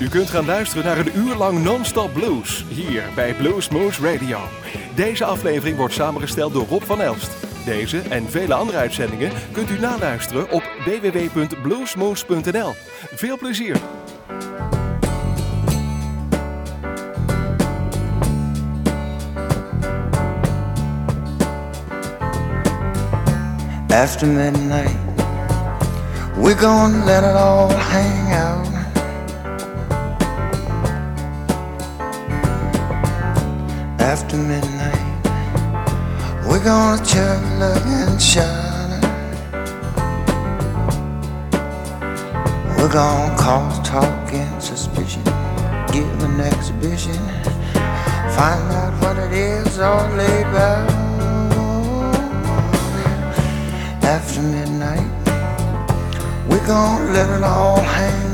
U kunt gaan luisteren naar een uur lang non-stop blues hier bij Blues Moose Radio. Deze aflevering wordt samengesteld door Rob van Elst. Deze en vele andere uitzendingen kunt u naluisteren op www.bluesmoose.nl. Veel plezier! After midnight, we're gonna let it all hang out. After midnight, we're gonna chug, look, and shine. We're gonna cause talk and suspicion, give an exhibition, find out what it is all about after midnight. We're gonna let it all hang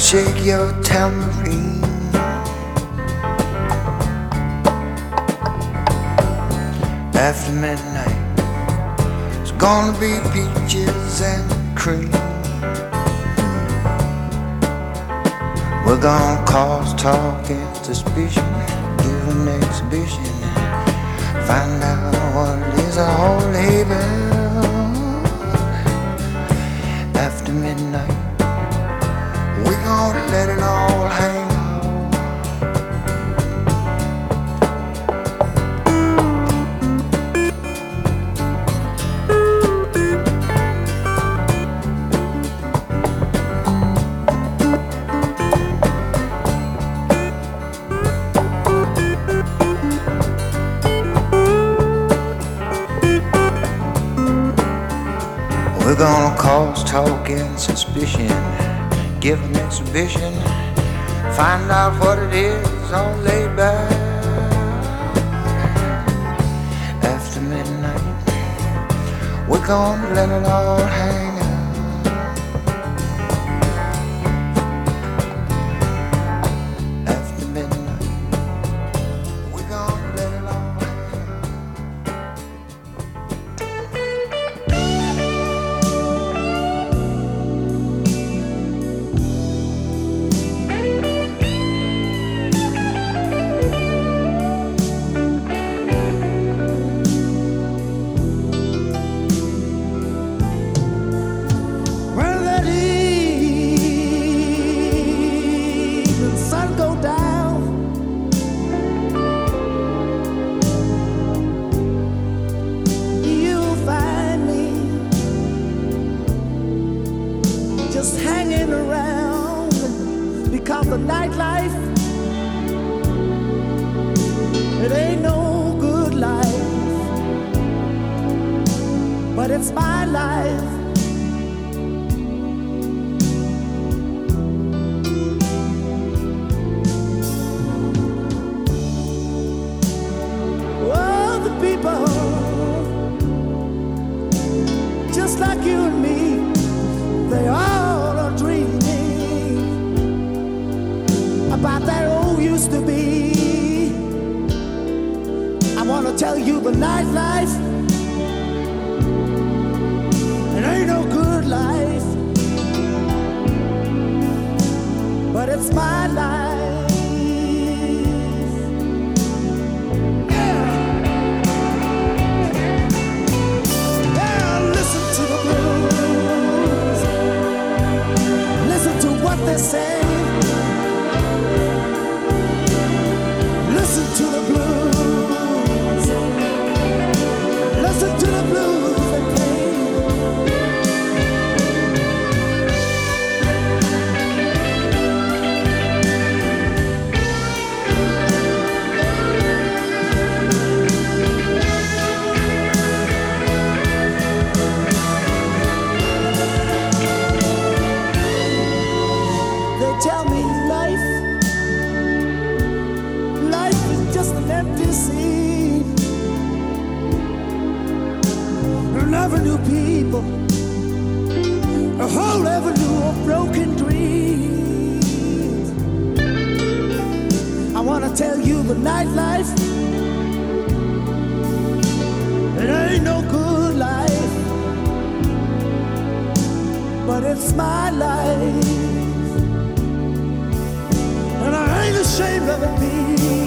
shake your tambourine. After midnight, it's gonna be peaches and cream. We're gonna cause talk and suspicion, give an exhibition, find out what is a all about. After midnight, we're gonna let it all hang give an exhibition, find out what it is all laid. After midnight, we're gonna let it all hang To tell you the nightlife, it ain't no good life, but it's my life. Yeah, listen to the blues. Listen to what they say. Listen to the blues. The nightlife, It ain't no good life, but it's my life. And I ain't ashamed of it being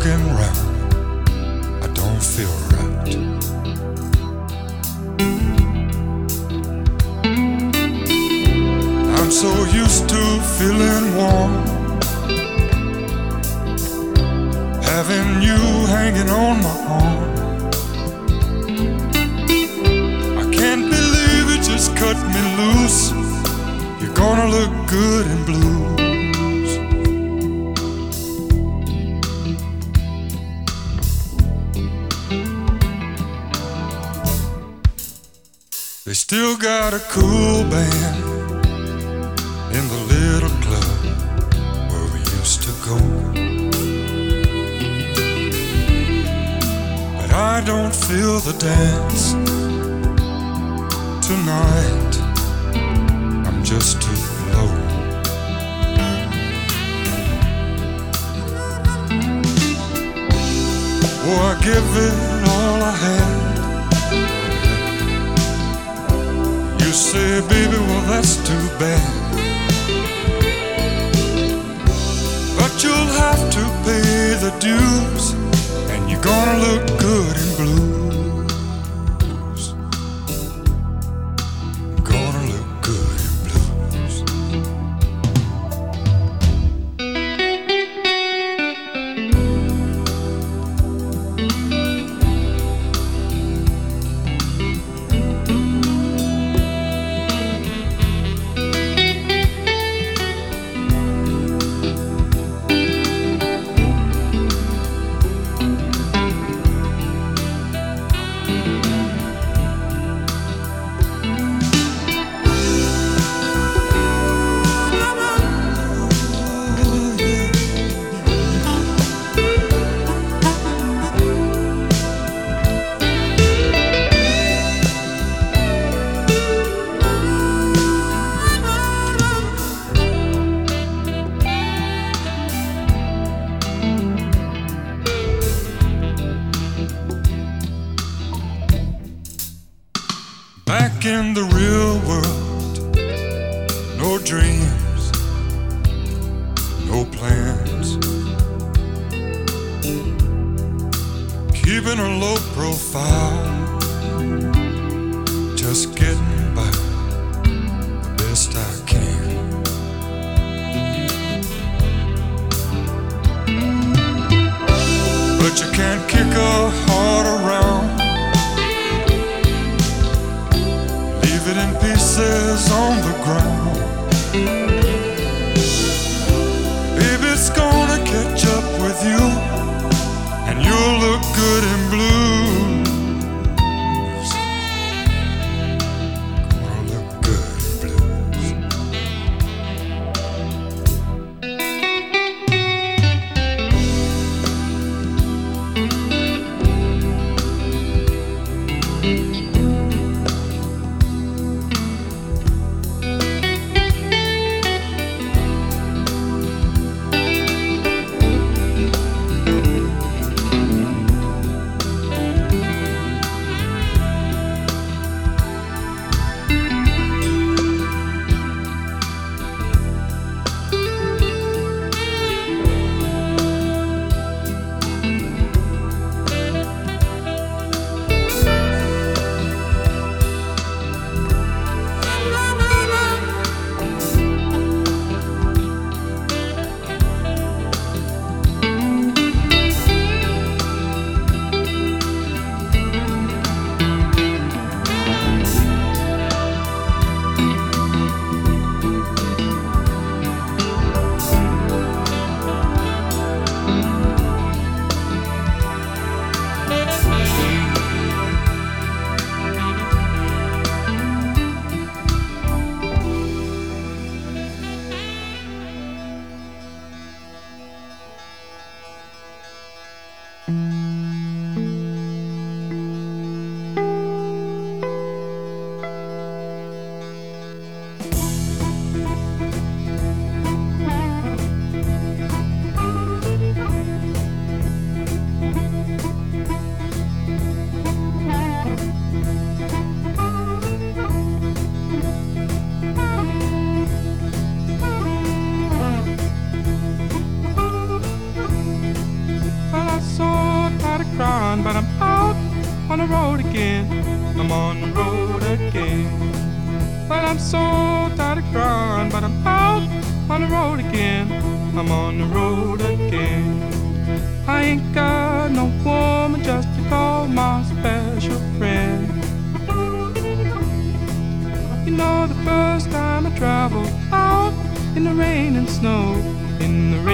walking round, I don't feel right. I'm so used to feeling warm. still got a cool band in the little club where we used to go. But I don't feel the dance tonight. I'm just too low. Oh, I give it all I have. say, baby, well, that's too bad. But you'll have to pay the dues, and you're gonna look good in blue.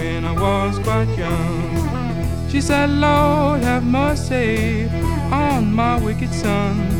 when I was quite young. She said, Lord, have mercy on my wicked son.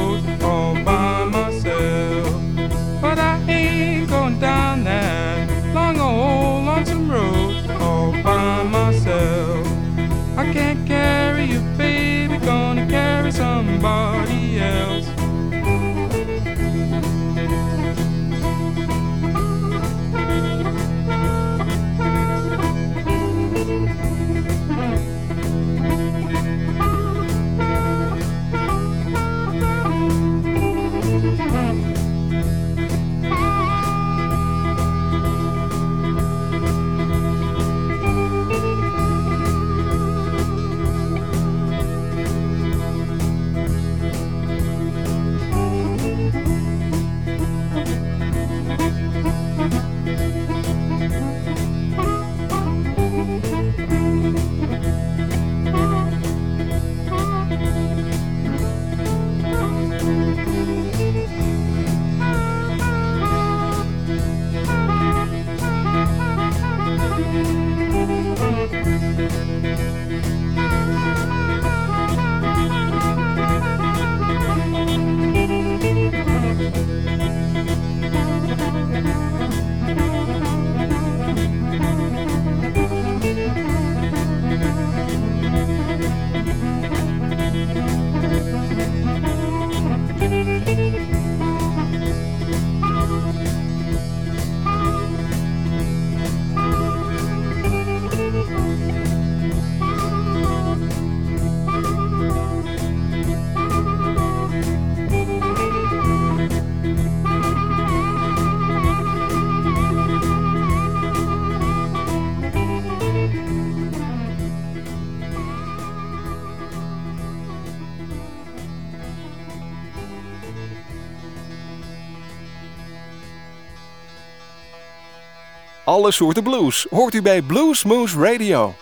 alle soorten blues. Hoort u bij Blues Moose Radio.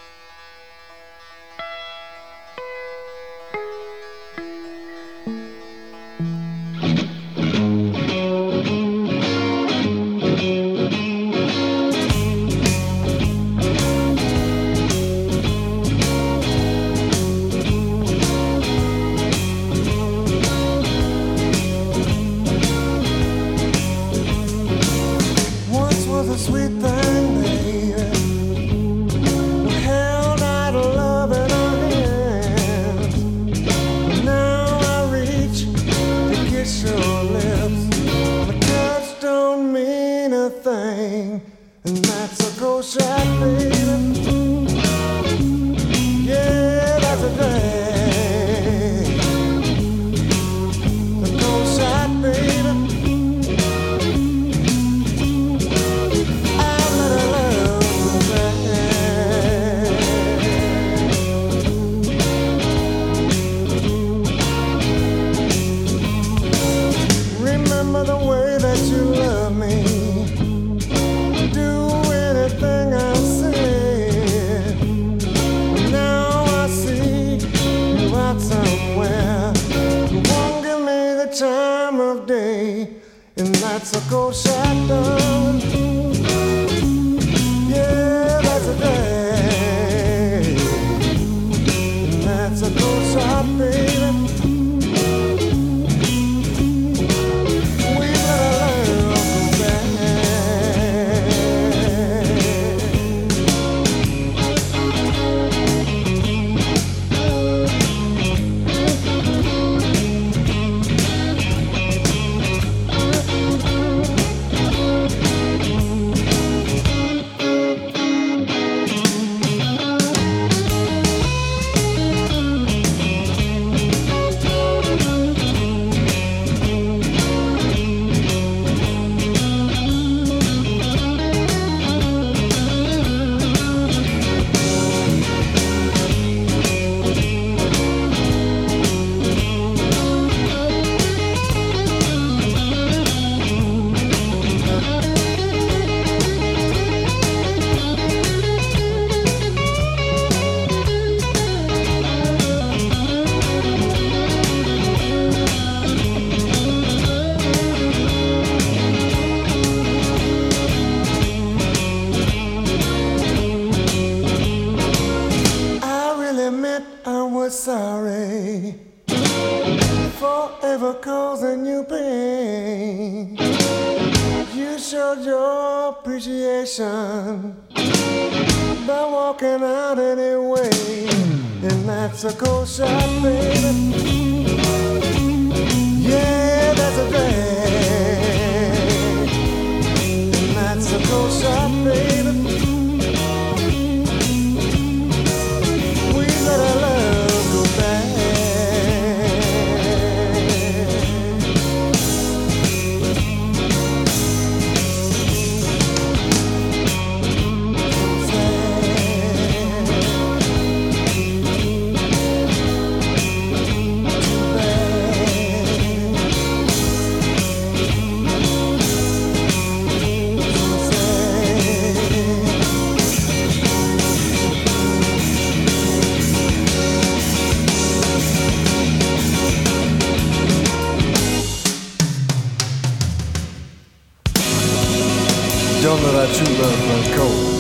don't let our true love run cold.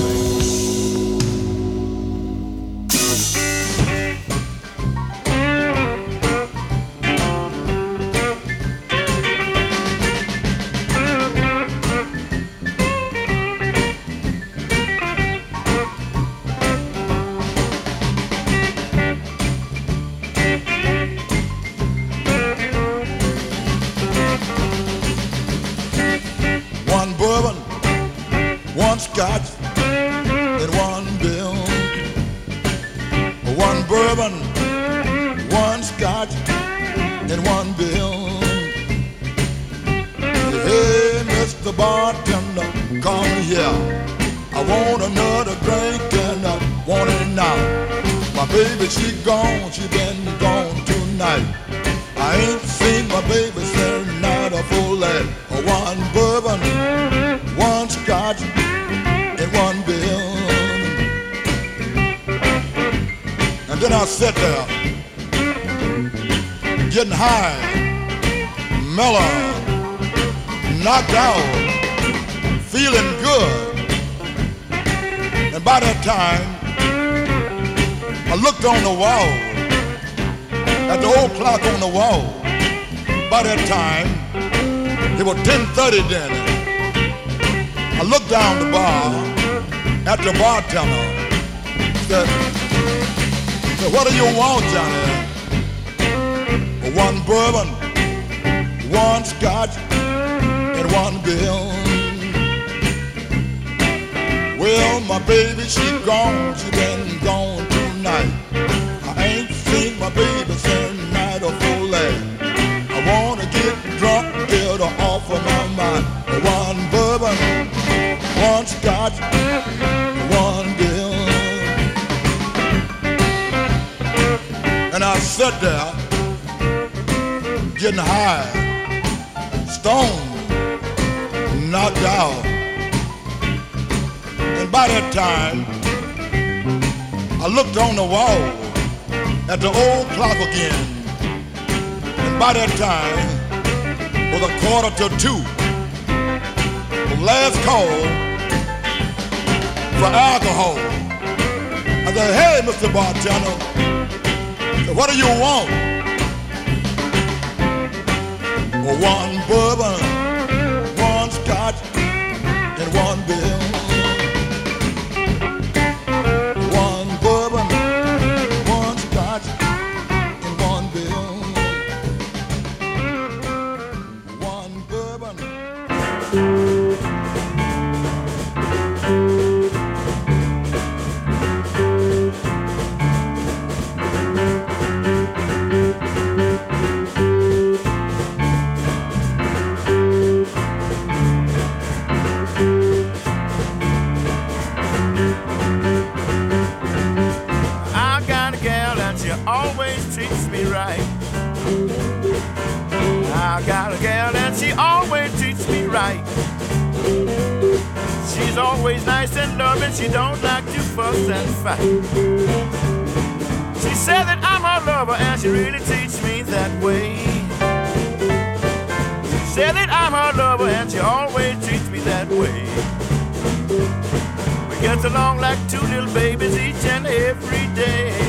taken high, stoned, knocked out. And by that time, I looked on the wall at the old clock again. And by that time, was a quarter to two. The last call for alcohol. I said, hey, Mr. Bartender, what do you want? one bourbon, one scotch, and one bill. We get along like two little babies each and every day.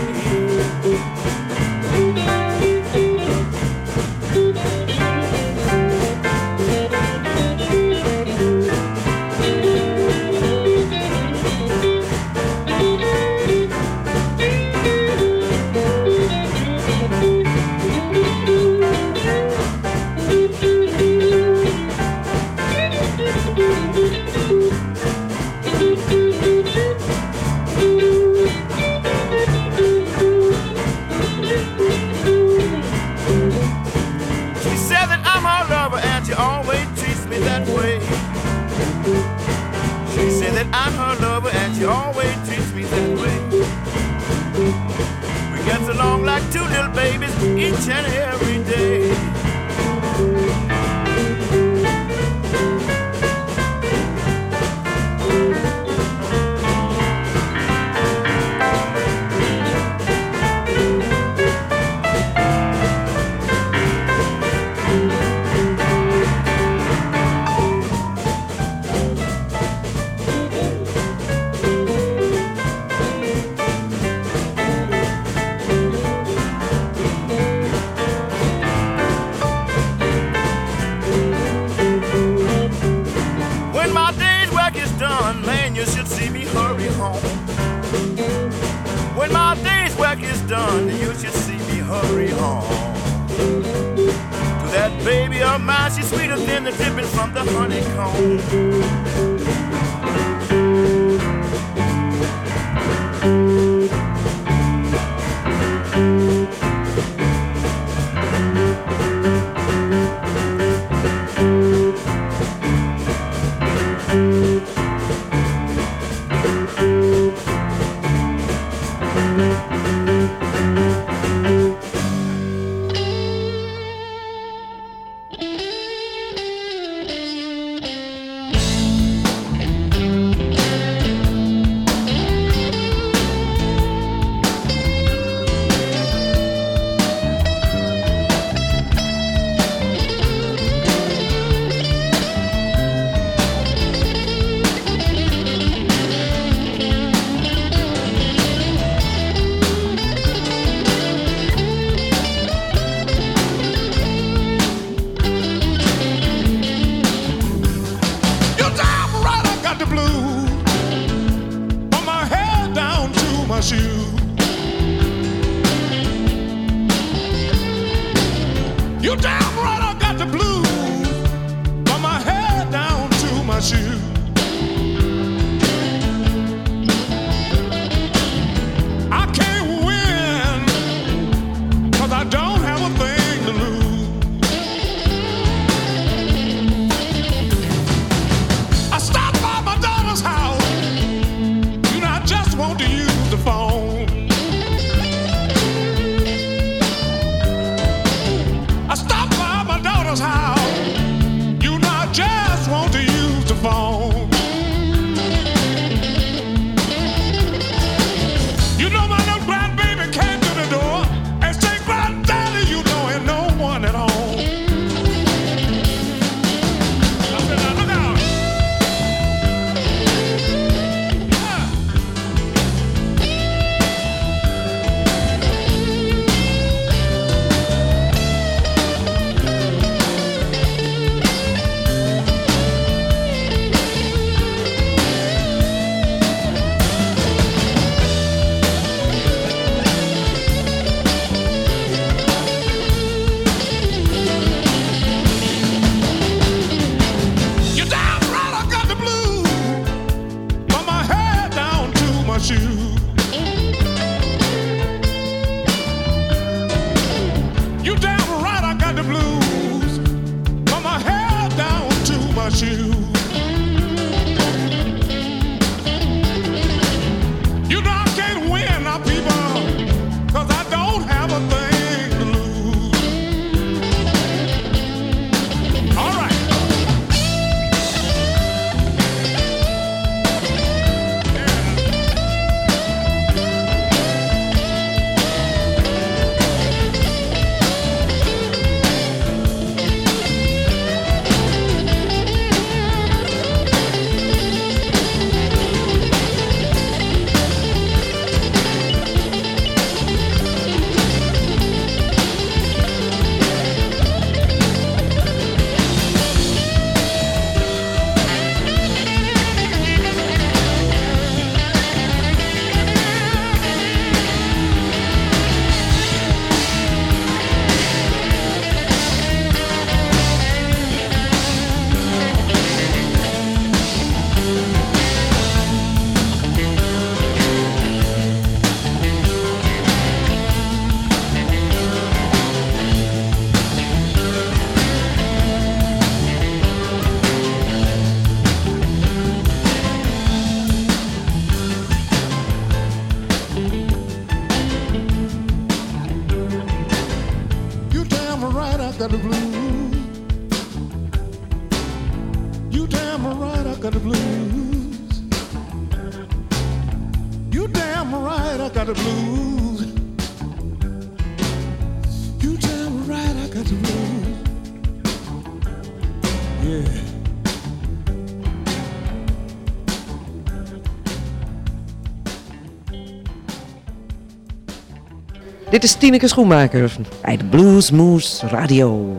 Dit is Tineke Schoenmaker bij de Blues Moose Radio.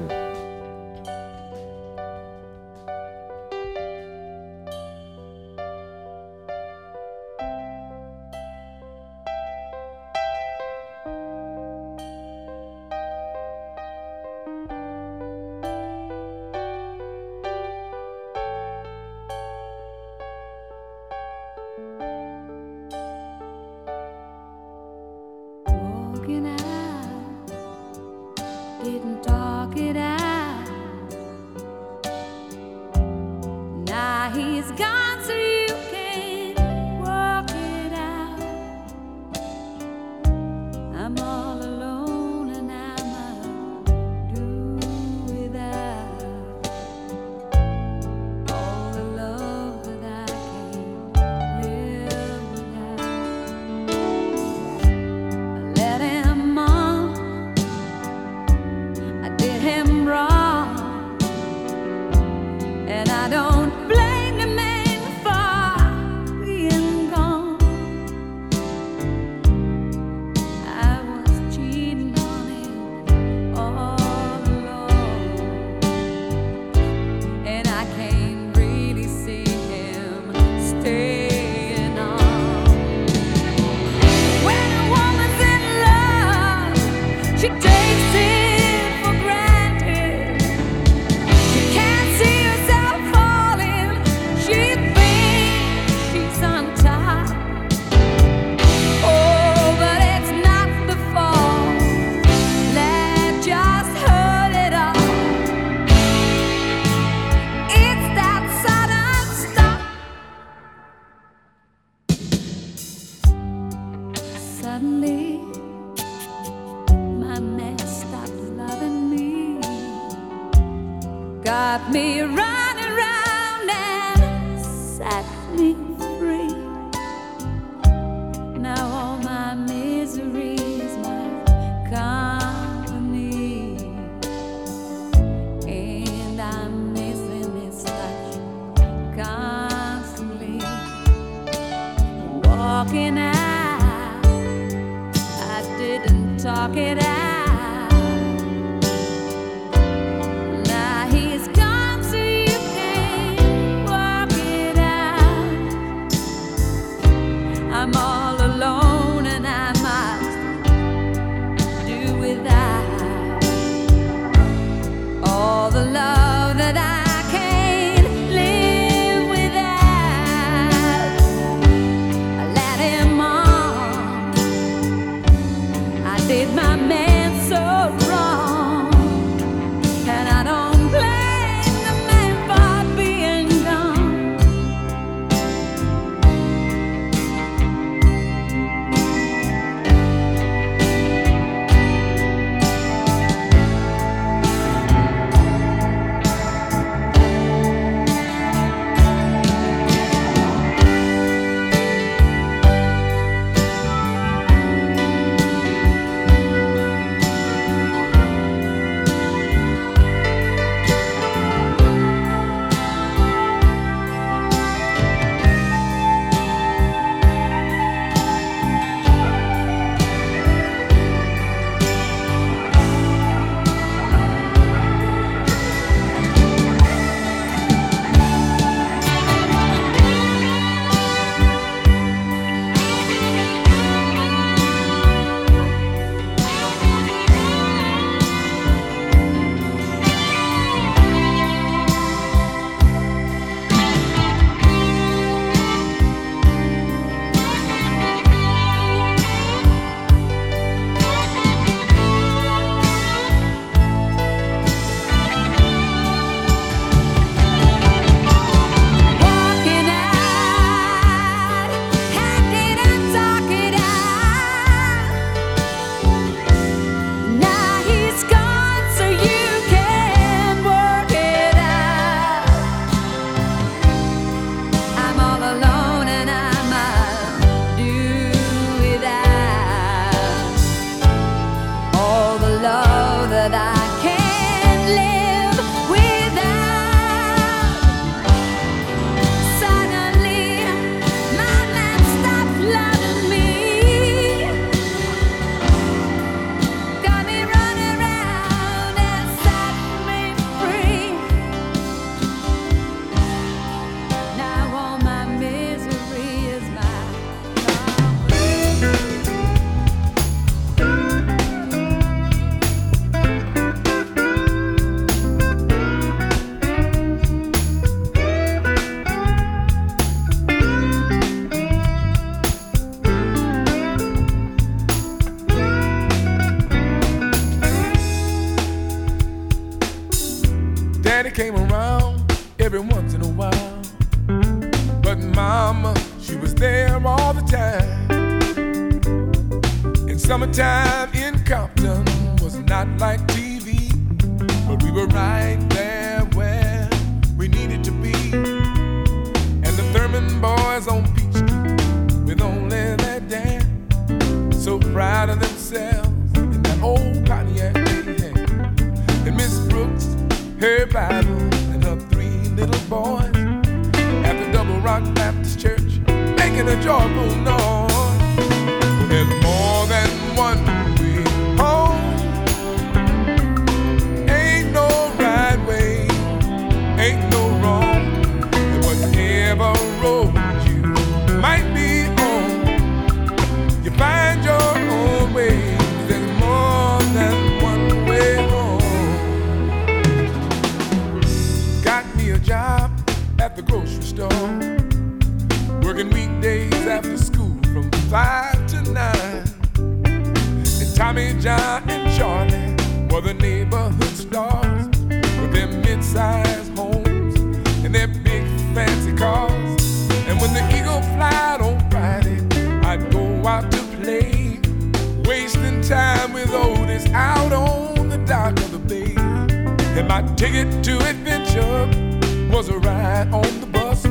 ticket to adventure was a ride on the bus.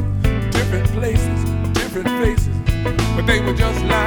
Different places, different faces, but they were just like.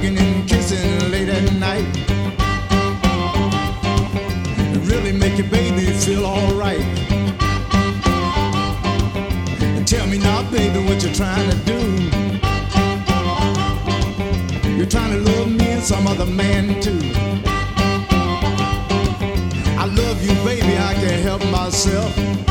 hugging and kissing late at night. And really make your baby feel alright. And tell me now, baby, what you're trying to do. You're trying to love me and some other man too. I love you, baby, I can't help myself.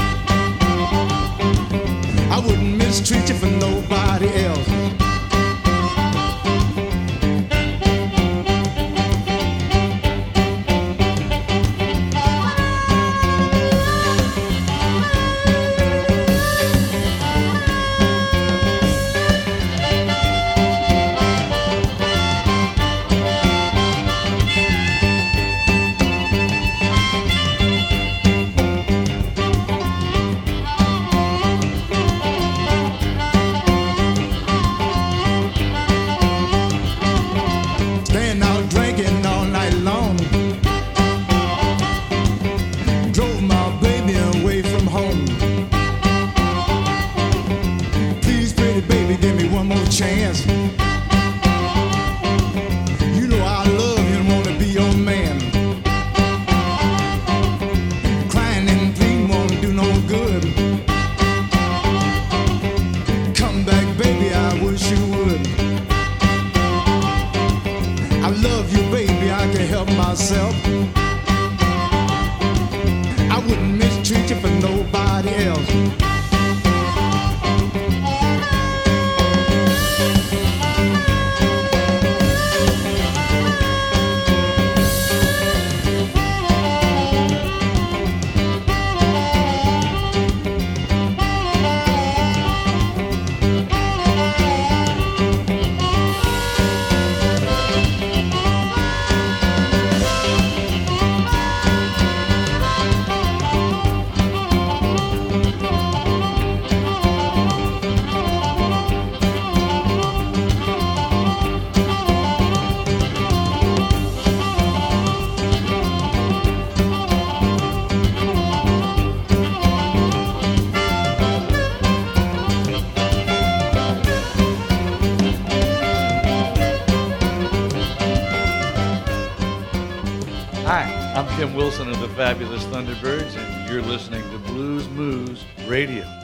Thunderbirds, and you're listening to Blues Moose Radio.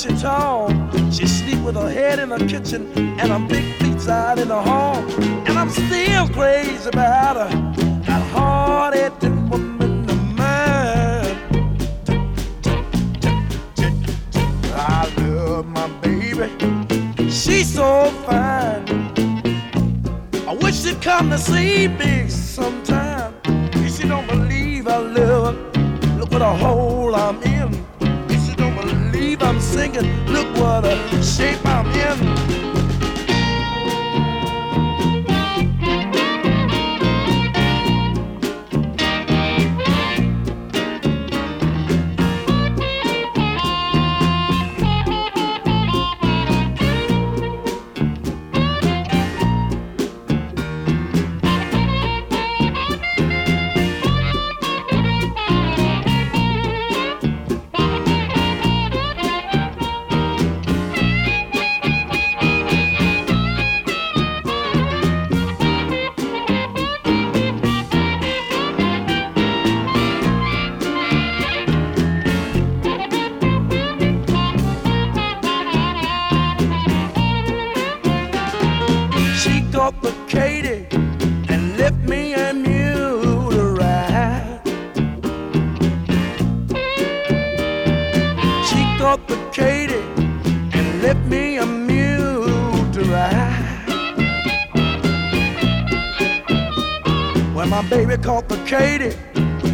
She tall. She sleep with her head in the kitchen and her big feet out in the hall. And I'm still crazy about her. That hard-headed woman of mine. I love my baby. She's so fine. I wish she'd come to see me sometime. If she don't believe I love her, look what a hole I'm in. I'm singing, look what a shape I'm in.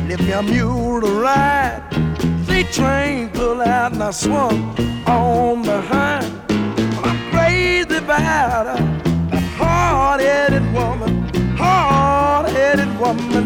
Left me a mule to ride. The train pulled out and I swung on behind. I'm crazy about her hard-headed woman, hard-headed woman